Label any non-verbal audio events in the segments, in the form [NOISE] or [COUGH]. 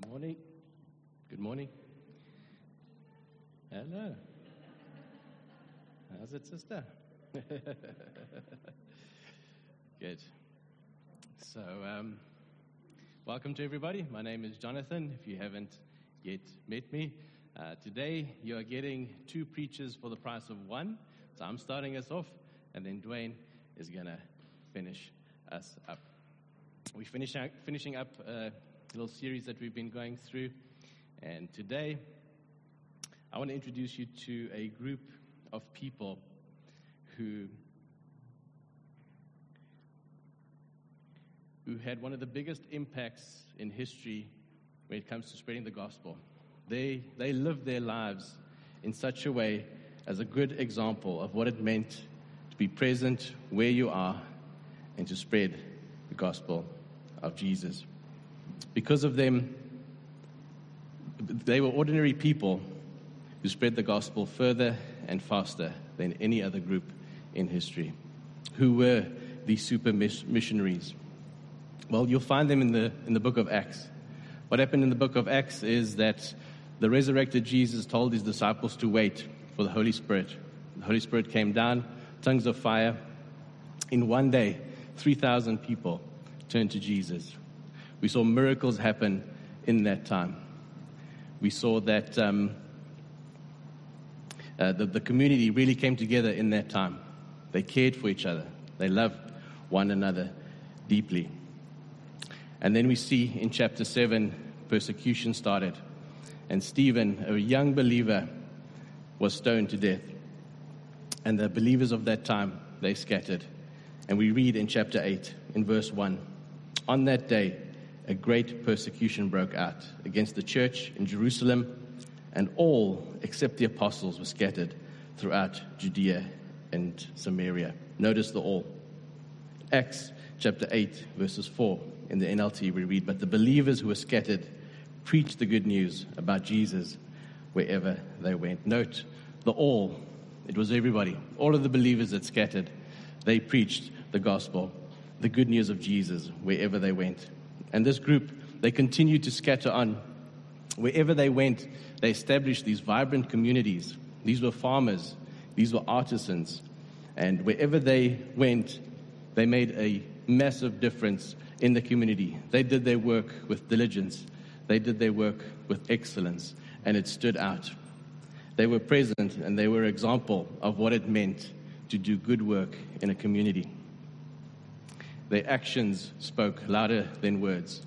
Good morning. Good morning. Hello. How's it, sister? [LAUGHS] Good. So, um, welcome to everybody. My name is Jonathan. If you haven't yet met me, uh, today you are getting two preachers for the price of one. So, I'm starting us off, and then Dwayne is going to finish us up. We're finish, finishing up a little series that we've been going through, and today I want to introduce you to a group of people who who had one of the biggest impacts in history when it comes to spreading the gospel. They they lived their lives in such a way as a good example of what it meant to be present where you are and to spread the gospel of Jesus. Because of them, they were ordinary people who spread the gospel further and faster than any other group in history. Who were these super missionaries? Well, you'll find them in the, in the book of Acts. What happened in the book of Acts is that the resurrected Jesus told his disciples to wait for the Holy Spirit. The Holy Spirit came down, tongues of fire. In one day, 3,000 people turned to Jesus. We saw miracles happen in that time. We saw that um, uh, the, the community really came together in that time. They cared for each other, they loved one another deeply. And then we see in chapter 7, persecution started. And Stephen, a young believer, was stoned to death. And the believers of that time, they scattered. And we read in chapter 8, in verse 1 On that day, a great persecution broke out against the church in Jerusalem and all except the apostles were scattered throughout Judea and Samaria. Notice the all. Acts chapter 8, verses 4. In the NLT, we read, But the believers who were scattered preached the good news about Jesus wherever they went. Note the all. It was everybody. All of the believers that scattered, they preached the gospel, the good news of Jesus wherever they went. And this group, they continued to scatter on Wherever they went, they established these vibrant communities. These were farmers, these were artisans. And wherever they went, they made a massive difference in the community. They did their work with diligence, they did their work with excellence, and it stood out. They were present and they were an example of what it meant to do good work in a community. Their actions spoke louder than words.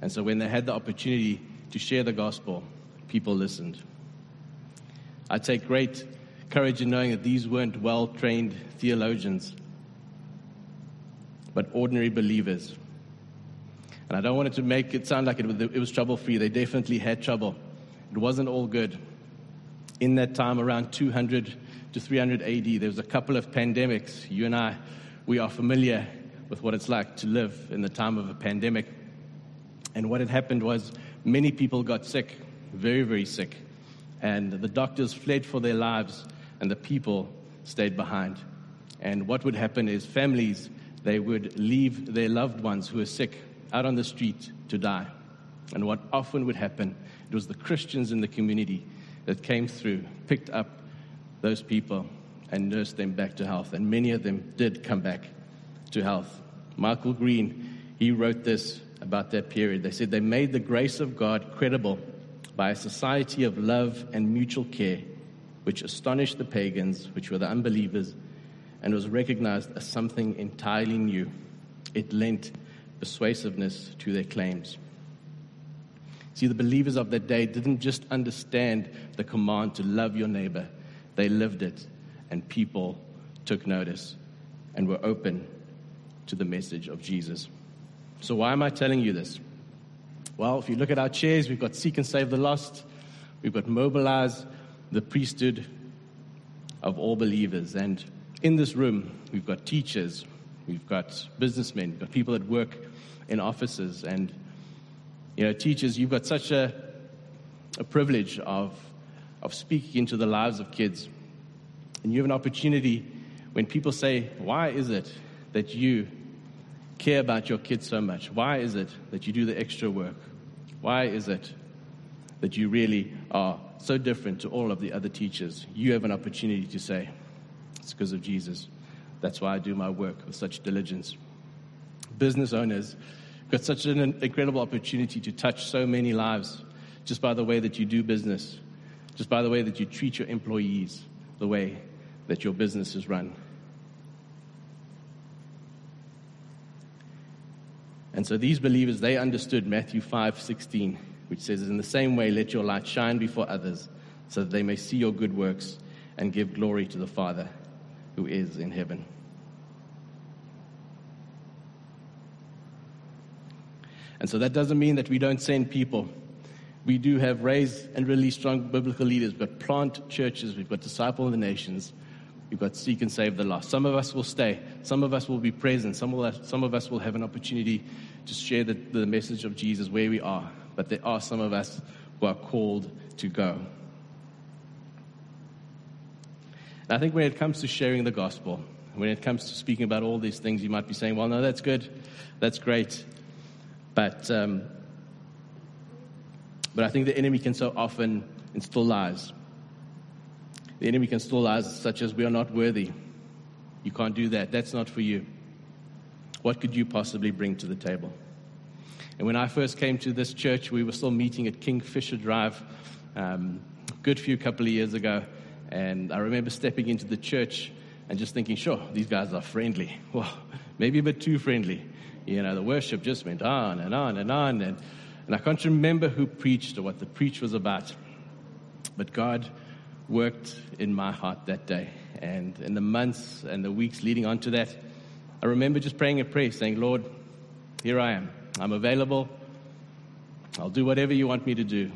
And so when they had the opportunity to share the gospel, people listened. I take great courage in knowing that these weren't well trained theologians, but ordinary believers. And I don't want it to make it sound like it was, trouble free. They definitely had trouble. It wasn't all good. In that time, around 200 to 300 AD, there was a couple of pandemics. You and I, we are familiar with what it's like to live in the time of a pandemic. And what had happened was many people got sick, very, very sick. And the doctors fled for their lives, and the people stayed behind. And what would happen is families, they would leave their loved ones who were sick out on the street to die. And what often would happen, it was the Christians in the community that came through, picked up those people, and nursed them back to health. And many of them did come back to health. Michael Green, he wrote this about that period. They said they made the grace of God credible by a society of love and mutual care, which astonished the pagans, which were the unbelievers, and was recognized as something entirely new. It lent persuasiveness to their claims. See, the believers of that day didn't just understand the command to love your neighbor, they lived it, and people took notice and were open to the message of Jesus. So, why am I telling you this? Well, if you look at our chairs, we've got Seek and Save the Lost, we've got Mobilize, the priesthood of all believers. And in this room, we've got teachers, we've got businessmen, we've got people that work in offices. And, you know, teachers, you've got such a, a privilege of, of speaking into the lives of kids. And you have an opportunity when people say, Why is it that you care about your kids so much? Why is it that you do the extra work? Why is it that you really are so different to all of the other teachers? You have an opportunity to say, It's because of Jesus. That's why I do my work with such diligence. Business owners got such an incredible opportunity to touch so many lives just by the way that you do business, just by the way that you treat your employees, the way that your business is run. And so these believers, they understood Matthew 5 16, which says, In the same way, let your light shine before others, so that they may see your good works and give glory to the Father who is in heaven. And so that doesn't mean that we don't send people. We do have raised and really strong biblical leaders. Got plant churches, we've got disciple the nations, we've got to seek and save the lost. Some of us will stay, some of us will be present, some, will have, some of us will have an opportunity to share the, the message of Jesus where we are. But there are some of us who are called to go. And I think when it comes to sharing the gospel, when it comes to speaking about all these things, you might be saying, well, no, that's good. That's great. But, um, but I think the enemy can so often instill lies. The enemy can still lies such as, we are not worthy. You can't do that. That's not for you. What could you possibly bring to the table? And when I first came to this church, we were still meeting at Kingfisher Drive, um, good few couple of years ago. And I remember stepping into the church and just thinking, sure, these guys are friendly. [LAUGHS] Well, maybe a bit too friendly. You know, the worship just went on and on and on. And, and I can't remember who preached or what the preach was about. But God worked in my heart that day. And in the months and the weeks leading on to that, I remember just praying a prayer saying, Lord, here I am. I'm available. I'll do whatever you want me to do.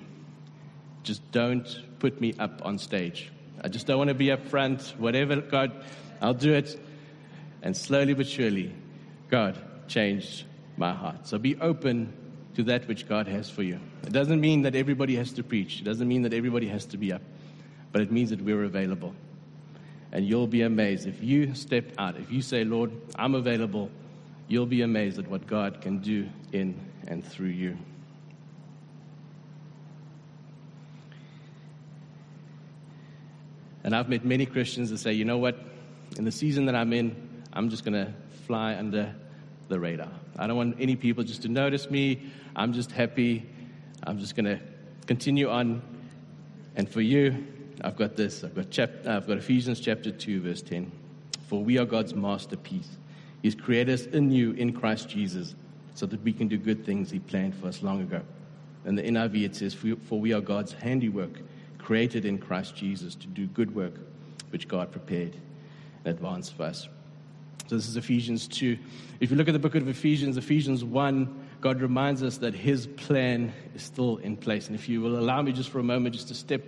Just don't put me up on stage. I just don't want to be up front. Whatever, God, I'll do it. And slowly but surely, God changed my heart. So be open to that which God has for you. It doesn't mean that everybody has to preach, it doesn't mean that everybody has to be up, but it means that we're available. And you'll be amazed. If you step out, if you say, Lord, I'm available, you'll be amazed at what God can do in and through you. And I've met many Christians that say, you know what? In the season that I'm in, I'm just going to fly under the radar. I don't want any people just to notice me. I'm just happy. I'm just going to continue on. And for you, I've got this. I've got, chap- I've got Ephesians chapter 2, verse 10. For we are God's masterpiece. He's created us anew in Christ Jesus so that we can do good things He planned for us long ago. And the NIV it says, For we are God's handiwork, created in Christ Jesus to do good work, which God prepared in advance for us. So this is Ephesians 2. If you look at the book of Ephesians, Ephesians 1, God reminds us that His plan is still in place. And if you will allow me just for a moment, just to step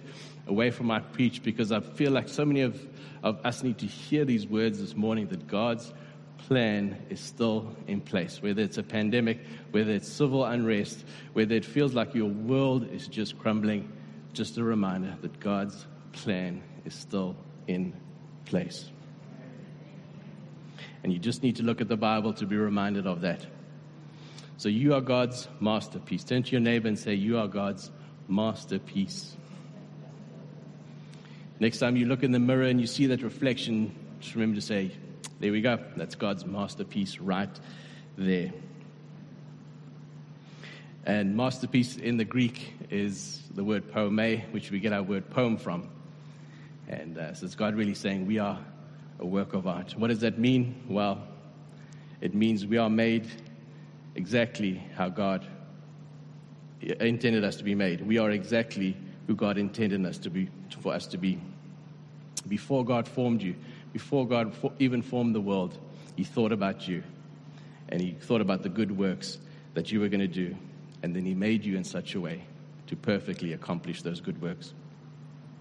away from my preach, because I feel like so many of, of us need to hear these words this morning that God's plan is still in place. Whether it's a pandemic, whether it's civil unrest, whether it feels like your world is just crumbling, just a reminder that God's plan is still in place. And you just need to look at the Bible to be reminded of that. So you are God's masterpiece. Turn to your neighbor and say, You are God's masterpiece. Next time you look in the mirror and you see that reflection, just remember to say, There we go. That's God's masterpiece right there. And masterpiece in the Greek is the word poiema, which we get our word poem from. And uh, so it's God really saying, We are a work of art. What does that mean? Well, it means we are made exactly how God intended us to be made. We are exactly who God intended us to be, for us to be. Before God formed you, before God even formed the world, He thought about you, and He thought about the good works that you were going to do, and then He made you in such a way to perfectly accomplish those good works.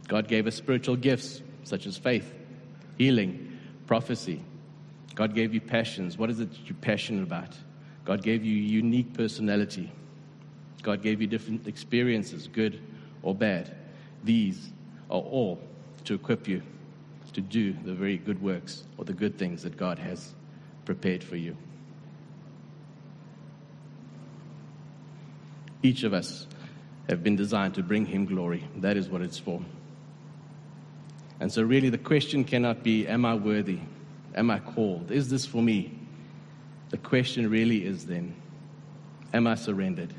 God gave us spiritual gifts such as faith, healing, prophecy. God gave you passions. What is it you're passionate about? God gave you unique personality. God gave you different experiences, good or bad. These are all to equip you to do the very good works or the good things that God has prepared for you. Each of us have been designed to bring Him glory. That is what it's for. And so, really, the question cannot be, Am I worthy? Am I called? Is this for me? The question really is then, Am I surrendered?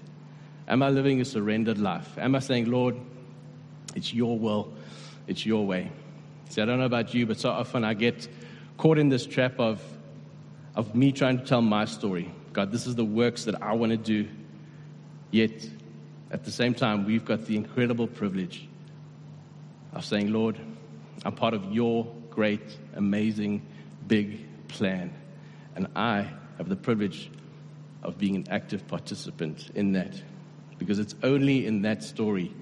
Am I living a surrendered life? Am I saying, Lord, it's your will, it's your way? See, I don't know about you, but so often I get caught in this trap of, of me trying to tell my story. God, this is the works that I want to do. Yet, at the same time, we've got the incredible privilege of saying, Lord, I'm part of your great, amazing, big plan. And I have the privilege of being an active participant in that. Because it's only in that story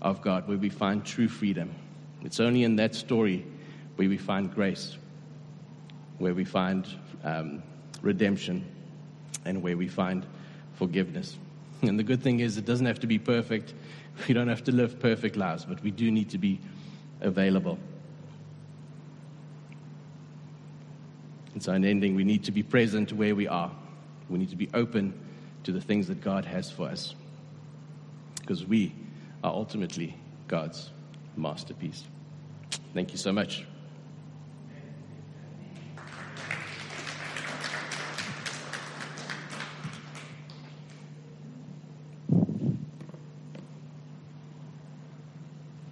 of God where we find true freedom. It's only in that story where we find grace, where we find um, redemption, and where we find forgiveness. And the good thing is, it doesn't have to be perfect. We don't have to live perfect lives, but we do need to be available. So, in ending, we need to be present where we are. We need to be open to the things that God has for us. Because we are ultimately God's masterpiece. Thank you so much.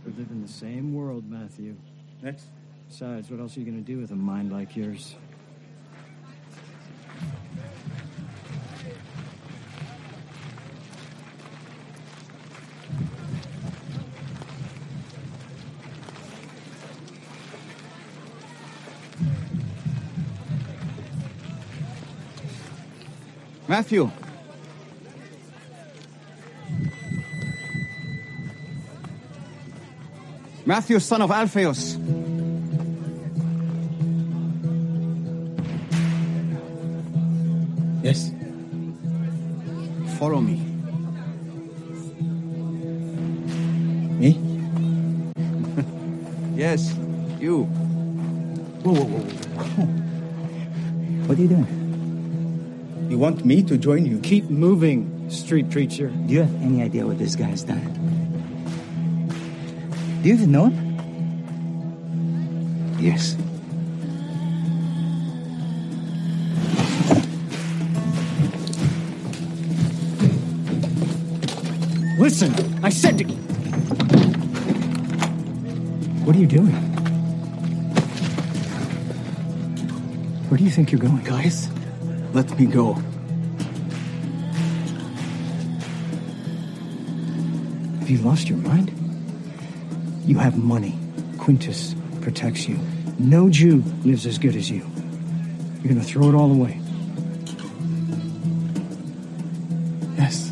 We live in the same world, Matthew. Next. Besides, what else are you going to do with a mind like yours? Matthew. Matthew, son of Alphaeus. Me to join you? Keep moving, street preacher. Do you have any idea what this guy's done? Do you even know him? Yes. Listen, I said to. You, what are you doing? Where do you think you're going? Guys, let me go. Have you lost your mind? You have money. Quintus protects you. No Jew lives as good as you. You're gonna throw it all away. Yes.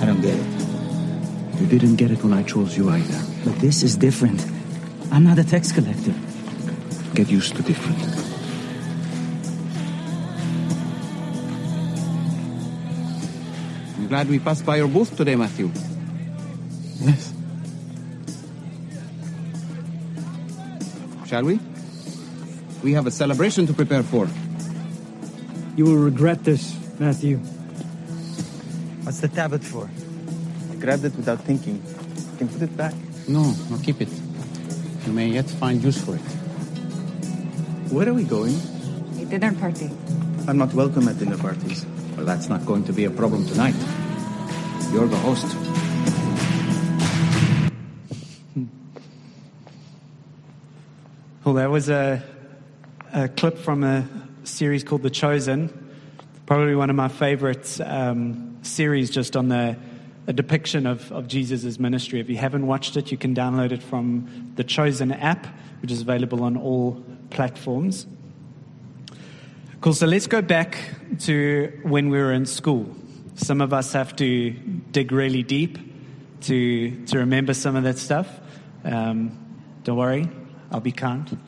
I don't get it. You didn't get it when I chose you either. But this is different. I'm not a tax collector. Get used to different. I'm glad we passed by your booth today, Matthew. Yes. Shall we? We have a celebration to prepare for. You will regret this, Matthew. What's the tablet for? I grabbed it without thinking. You can put it back. No, no, keep it. You may yet find use for it. Where are we going? A dinner party. I'm not welcome at dinner parties. Well, that's not going to be a problem tonight. You're the host. [LAUGHS] Well, that was a, a clip from a series called The Chosen. Probably one of my favorite um, series just on the a depiction of, of Jesus' ministry. If you haven't watched it, you can download it from the Chosen app, which is available on all platforms. Cool, so let's go back to when we were in school. Some of us have to dig really deep to, to remember some of that stuff. Um, don't worry, I'll be kind.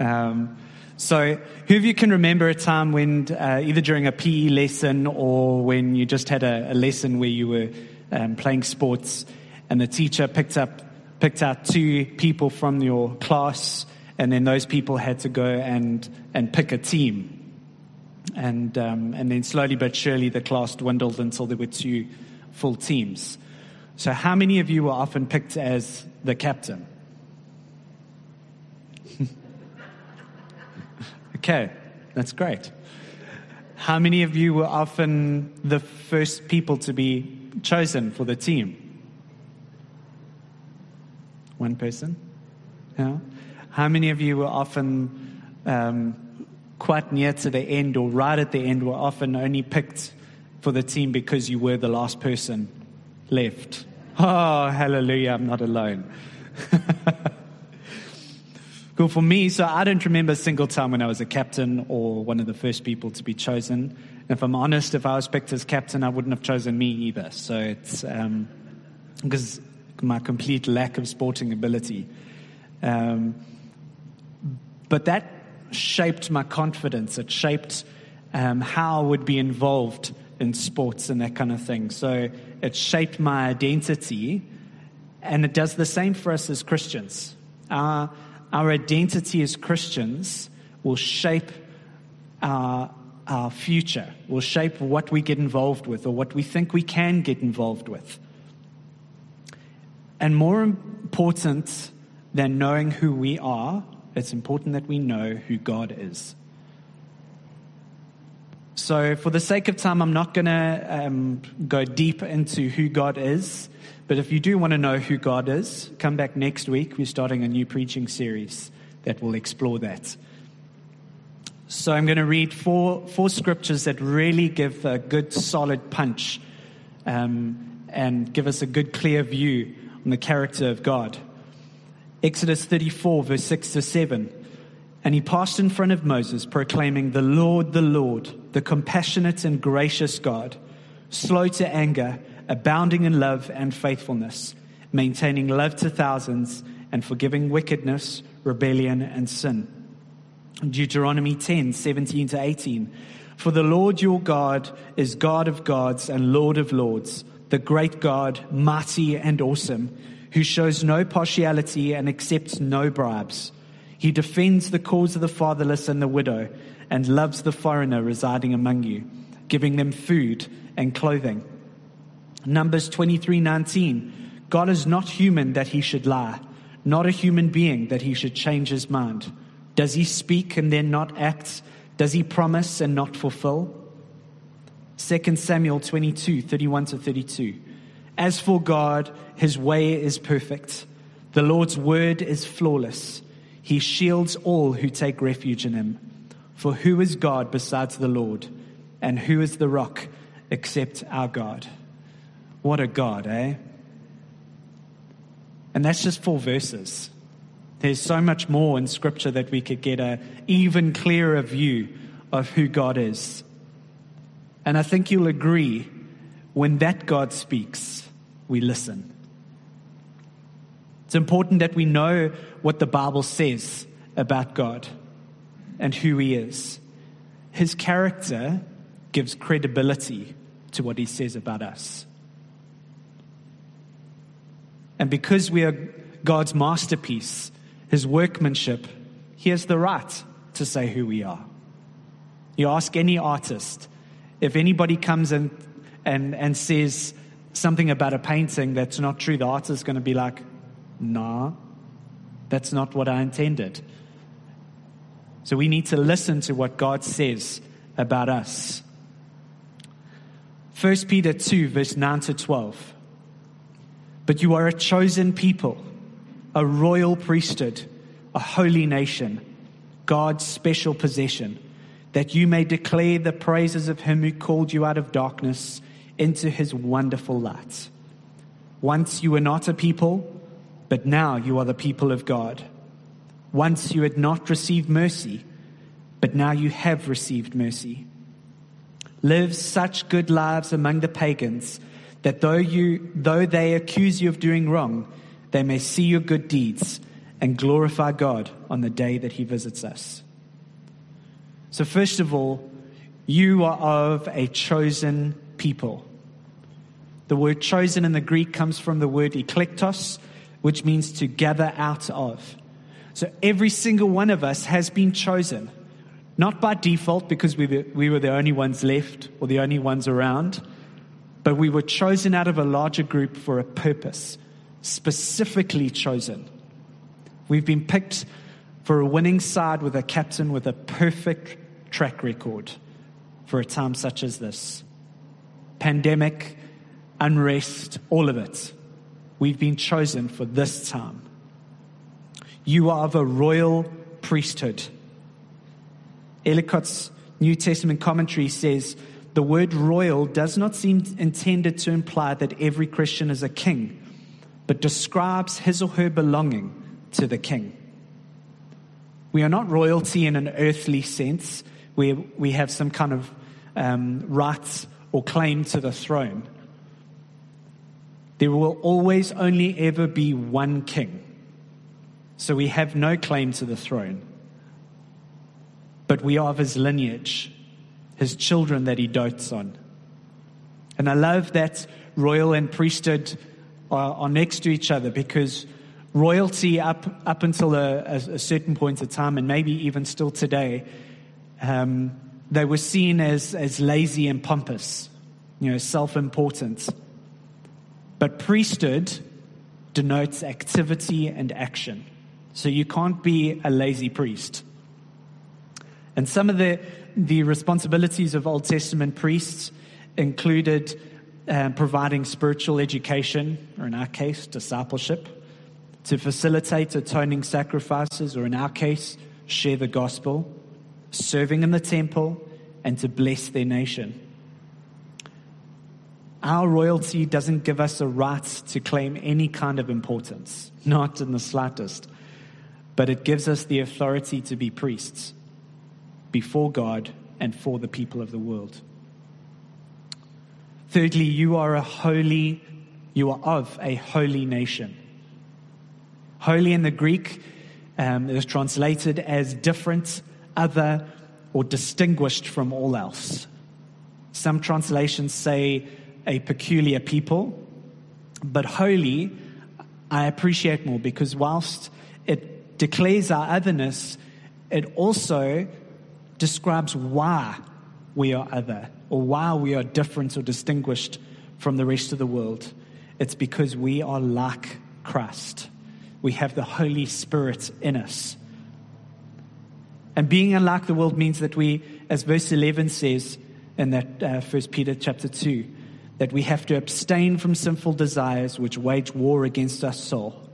Um, so, who of you can remember a time when, uh, either during a PE lesson or when you just had a, a lesson where you were um, playing sports and the teacher picked up picked out two people from your class, and then those people had to go and, and pick a team. And, um, and then slowly but surely, the class dwindled until there were two full teams. So, how many of you were often picked as the captain? [LAUGHS] okay, that's great. How many of you were often the first people to be chosen for the team? One person? Yeah. How many of you were often um, quite near to the end or right at the end, were often only picked for the team because you were the last person left? Oh, hallelujah, I'm not alone. [LAUGHS] cool for me. So I don't remember a single time when I was a captain or one of the first people to be chosen. If I'm honest, if I was picked as captain, I wouldn't have chosen me either. So it's um, because my complete lack of sporting ability. Um, but that shaped my confidence. It shaped um, how I would be involved in sports and that kind of thing. So it shaped my identity, and it does the same for us as Christians. Our, our identity as Christians will shape our, our future, will shape what we get involved with or what we think we can get involved with. And more important than knowing who we are, it's important that we know who God is. So, for the sake of time, I'm not going to um, go deep into who God is. But if you do want to know who God is, come back next week. We're starting a new preaching series that will explore that. So, I'm going to read four, four scriptures that really give a good, solid punch um, and give us a good, clear view on the character of God. Exodus 34, verse 6 to 7. And he passed in front of Moses, proclaiming, The Lord, the Lord, the compassionate and gracious God, slow to anger, abounding in love and faithfulness, maintaining love to thousands, and forgiving wickedness, rebellion, and sin. Deuteronomy 10, 17 to 18. For the Lord your God is God of gods and Lord of lords, the great God, mighty and awesome, who shows no partiality and accepts no bribes. He defends the cause of the fatherless and the widow and loves the foreigner residing among you, giving them food and clothing. Numbers 23:19 God is not human that he should lie, not a human being that he should change his mind. Does he speak and then not act? Does he promise and not fulfill? 2 Samuel 22, 31 to 32. As for God, his way is perfect. The Lord's word is flawless. He shields all who take refuge in him. For who is God besides the Lord? And who is the rock except our God? What a God, eh? And that's just four verses. There's so much more in Scripture that we could get an even clearer view of who God is. And I think you'll agree when that God speaks, we listen. It's important that we know what the Bible says about God and who He is. His character gives credibility to what He says about us. And because we are God's masterpiece, His workmanship, He has the right to say who we are. You ask any artist, if anybody comes in and, and says something about a painting that's not true, the artist is going to be like, nah, that's not what I intended. So we need to listen to what God says about us. 1 Peter 2, verse 9 to 12. But you are a chosen people, a royal priesthood, a holy nation, God's special possession, that you may declare the praises of him who called you out of darkness into his wonderful light. Once you were not a people, but now you are the people of God. Once you had not received mercy, but now you have received mercy. Live such good lives among the pagans that though, you, though they accuse you of doing wrong, they may see your good deeds and glorify God on the day that He visits us. So, first of all, you are of a chosen people. The word chosen in the Greek comes from the word eklektos, which means to gather out of. So every single one of us has been chosen, not by default because we were, we were the only ones left or the only ones around, but we were chosen out of a larger group for a purpose, specifically chosen. We've been picked for a winning side with a captain with a perfect track record for a time such as this. Pandemic, unrest, all of it. We've been chosen for this time. You are of a royal priesthood. Ellicott's New Testament commentary says the word royal does not seem intended to imply that every Christian is a king, but describes his or her belonging to the king. We are not royalty in an earthly sense, where we have some kind of um, rights or claim to the throne. There will always only ever be one king. So we have no claim to the throne. But we are of his lineage, his children that he dotes on. And I love that royal and priesthood are, are next to each other because royalty, up, up until a, a, certain point of time, and maybe even still today, um, they were seen as, as lazy and pompous, you know, self important. But priesthood denotes activity and action. So you can't be a lazy priest. And some of the, the responsibilities of Old Testament priests included uh, providing spiritual education, or in our case, discipleship, to facilitate atoning sacrifices, or in our case, share the gospel, serving in the temple, and to bless their nation. Our royalty doesn't give us a right to claim any kind of importance, not in the slightest, but it gives us the authority to be priests before God and for the people of the world. Thirdly, you are a holy, you are of a holy nation. Holy in the Greek um, is translated as different, other, or distinguished from all else. Some translations say a peculiar people, but holy I appreciate more because whilst it declares our otherness, it also describes why we are other or why we are different or distinguished from the rest of the world. It's because we are like Christ we have the Holy Spirit in us. And being unlike the world means that we, as verse 11 says in that uh, 1 Peter chapter 2, that we have to abstain from sinful desires which wage war against our soul.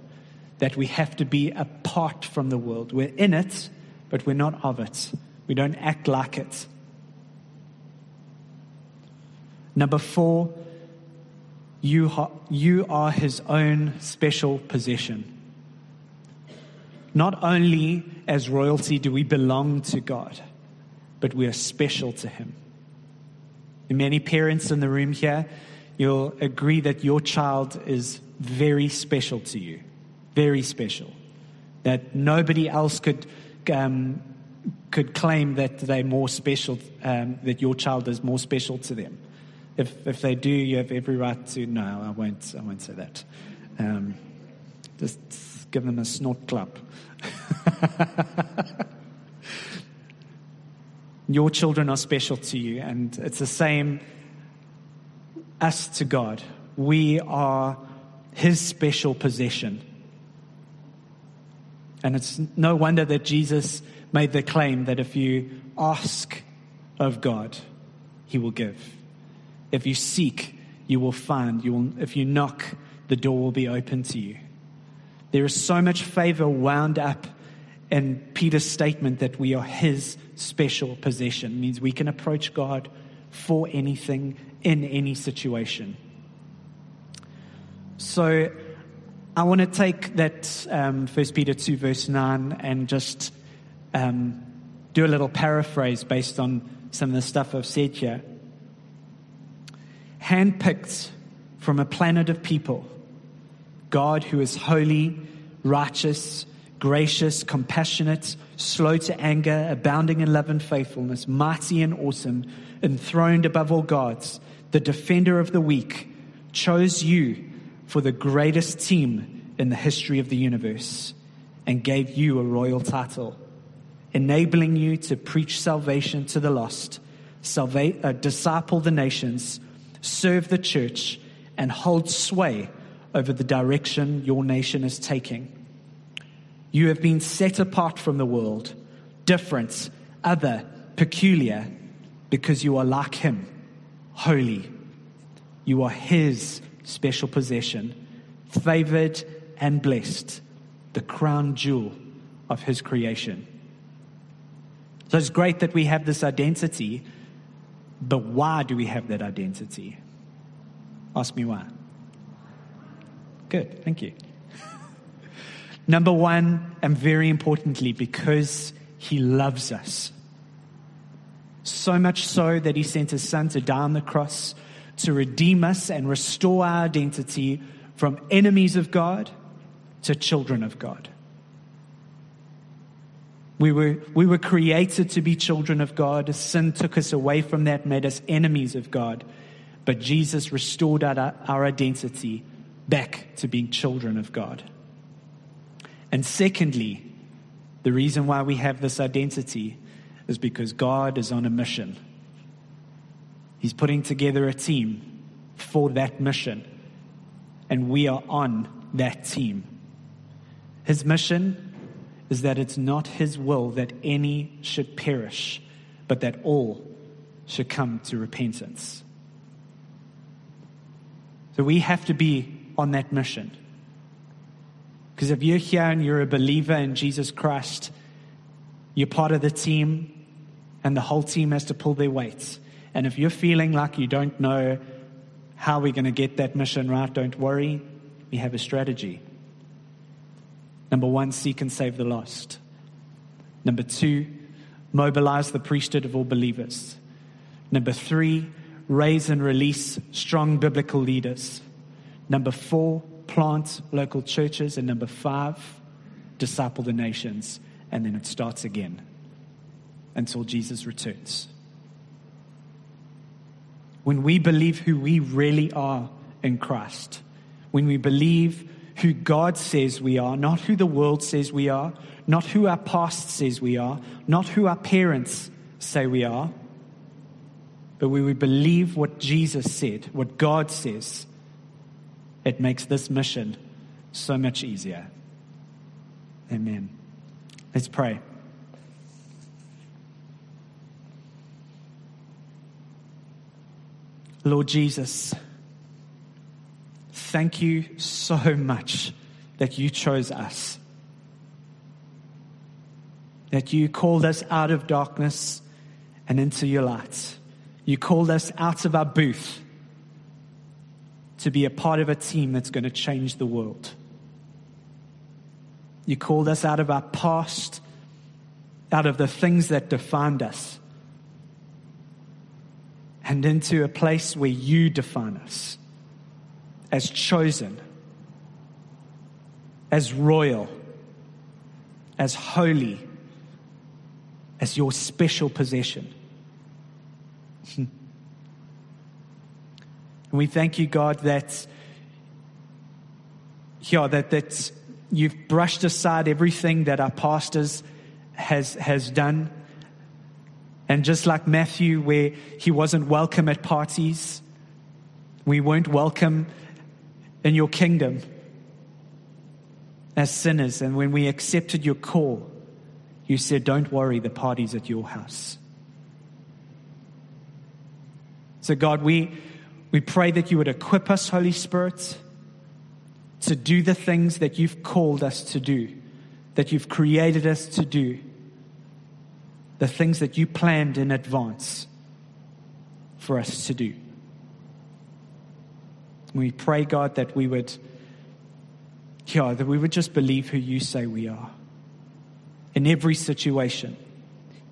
That we have to be apart from the world. We're in it, but we're not of it. We don't act like it. Number four, you, you are his own special possession. Not only as royalty do we belong to God, but we are special to Him. And many parents in the room here, you'll agree that your child is very special to you, very special. That nobody else could um, could claim that they're more special, um, that your child is more special to them. If if they do, you have every right to. No, I won't. I won't say that. Um, just give them a snort clap. [LAUGHS] Your children are special to you, and it's the same us to God. We are His special possession. And it's no wonder that Jesus made the claim that if you ask of God, He will give. If you seek, you will find. You will, if you knock, the door will be open to you. There is so much favor wound up in Peter's statement that we are his special possession. It means we can approach God for anything in any situation. So I want to take that um, 1 Peter 2, verse 9, and just um, do a little paraphrase based on some of the stuff I've said here. Handpicked from a planet of people. God who is holy, righteous, gracious, compassionate, slow to anger, abounding in love and faithfulness, mighty and awesome, enthroned above all gods, the defender of the weak, chose you for the greatest team in the history of the universe and gave you a royal title, enabling you to preach salvation to the lost, salva- uh, disciple the nations, serve the church, and hold sway over the direction your nation is taking. You have been set apart from the world, different, other, peculiar, because you are like Him, holy. You are His special possession, favored and blessed, the crown jewel of His creation. So it's great that we have this identity, but why do we have that identity? Ask me why. Good, thank you. [LAUGHS] Number one, and very importantly, because he loves us. So much so that he sent his son to die on the cross to redeem us and restore our identity from enemies of God to children of God. We were, we were created to be children of God. Sin took us away from that, made us enemies of God. But Jesus restored our, our identity back to being children of God. And secondly, the reason why we have this identity is because God is on a mission. He's putting together a team for that mission, and we are on that team. His mission is that it's not His will that any should perish, but that all should come to repentance. So we have to be on that mission. Because if you're here and you're a believer in Jesus Christ, you're part of the team, and the whole team has to pull their weight. And if you're feeling like you don't know how we're going to get that mission right, don't worry. We have a strategy. Number one, seek and save the lost. Number two, mobilize the priesthood of all believers. Number three, raise and release strong biblical leaders. Number four, plant local churches. And number five, disciple the nations. And then it starts again until Jesus returns. When we believe who we really are in Christ, when we believe who God says we are, not who the world says we are, not who our past says we are, not who our parents say we are, but we believe what Jesus said, what God says, it makes this mission so much easier. Amen. Let's pray. Lord Jesus, thank you so much that you chose us. That you called us out of darkness and into your light. You called us out of our booth to be a part of a team that's going to change the world. You called us out of our past, out of the things that defined us, and into a place where you define us as chosen, as royal, as holy, as your special possession. And [LAUGHS] we thank you, God, that, yeah, that, that you've brushed aside everything that our pastors has, has done. And just like Matthew, where he wasn't welcome at parties, we weren't welcome in your kingdom as sinners. And when we accepted your call, you said, Don't worry, the party's at your house. So, God, we, we pray that you would equip us, Holy Spirit, to do the things that you've called us to do, that you've created us to do, the things that you planned in advance for us to do. We pray, God, that we would, yeah, that we would just believe who you say we are in every situation.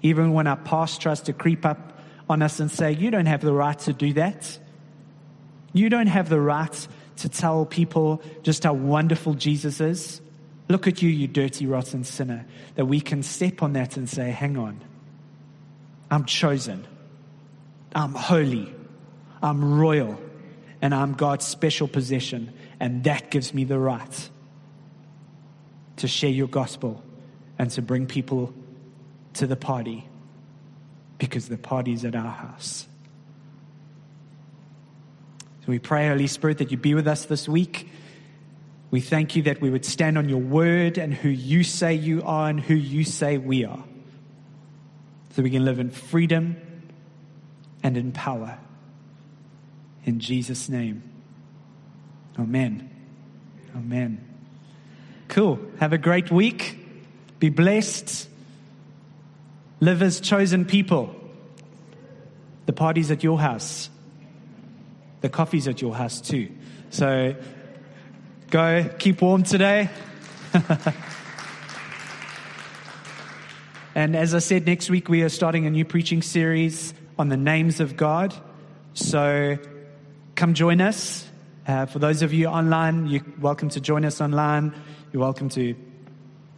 Even when our past tries to creep up on us and say, You don't have the right to do that. You don't have the right to tell people just how wonderful Jesus is. Look at you, you dirty, rotten sinner. That we can step on that and say, hang on. I'm chosen. I'm holy. I'm royal. And I'm God's special possession. And that gives me the right to share your gospel and to bring people to the party because the party's at our house. So we pray, Holy Spirit, that you be with us this week. We thank you that we would stand on your word and who you say you are and who you say we are. So we can live in freedom and in power. In Jesus' name. Amen. Amen. Cool. Have a great week. Be blessed. Live as chosen people. The party's at your house. The coffee's at your house too. So go keep warm today. [LAUGHS] and as I said, next week we are starting a new preaching series on the names of God. So come join us. Uh, for those of you online, you're welcome to join us online. You're welcome to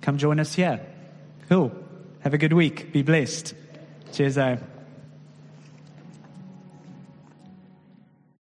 come join us here. Cool. Have a good week. Be blessed. Cheers.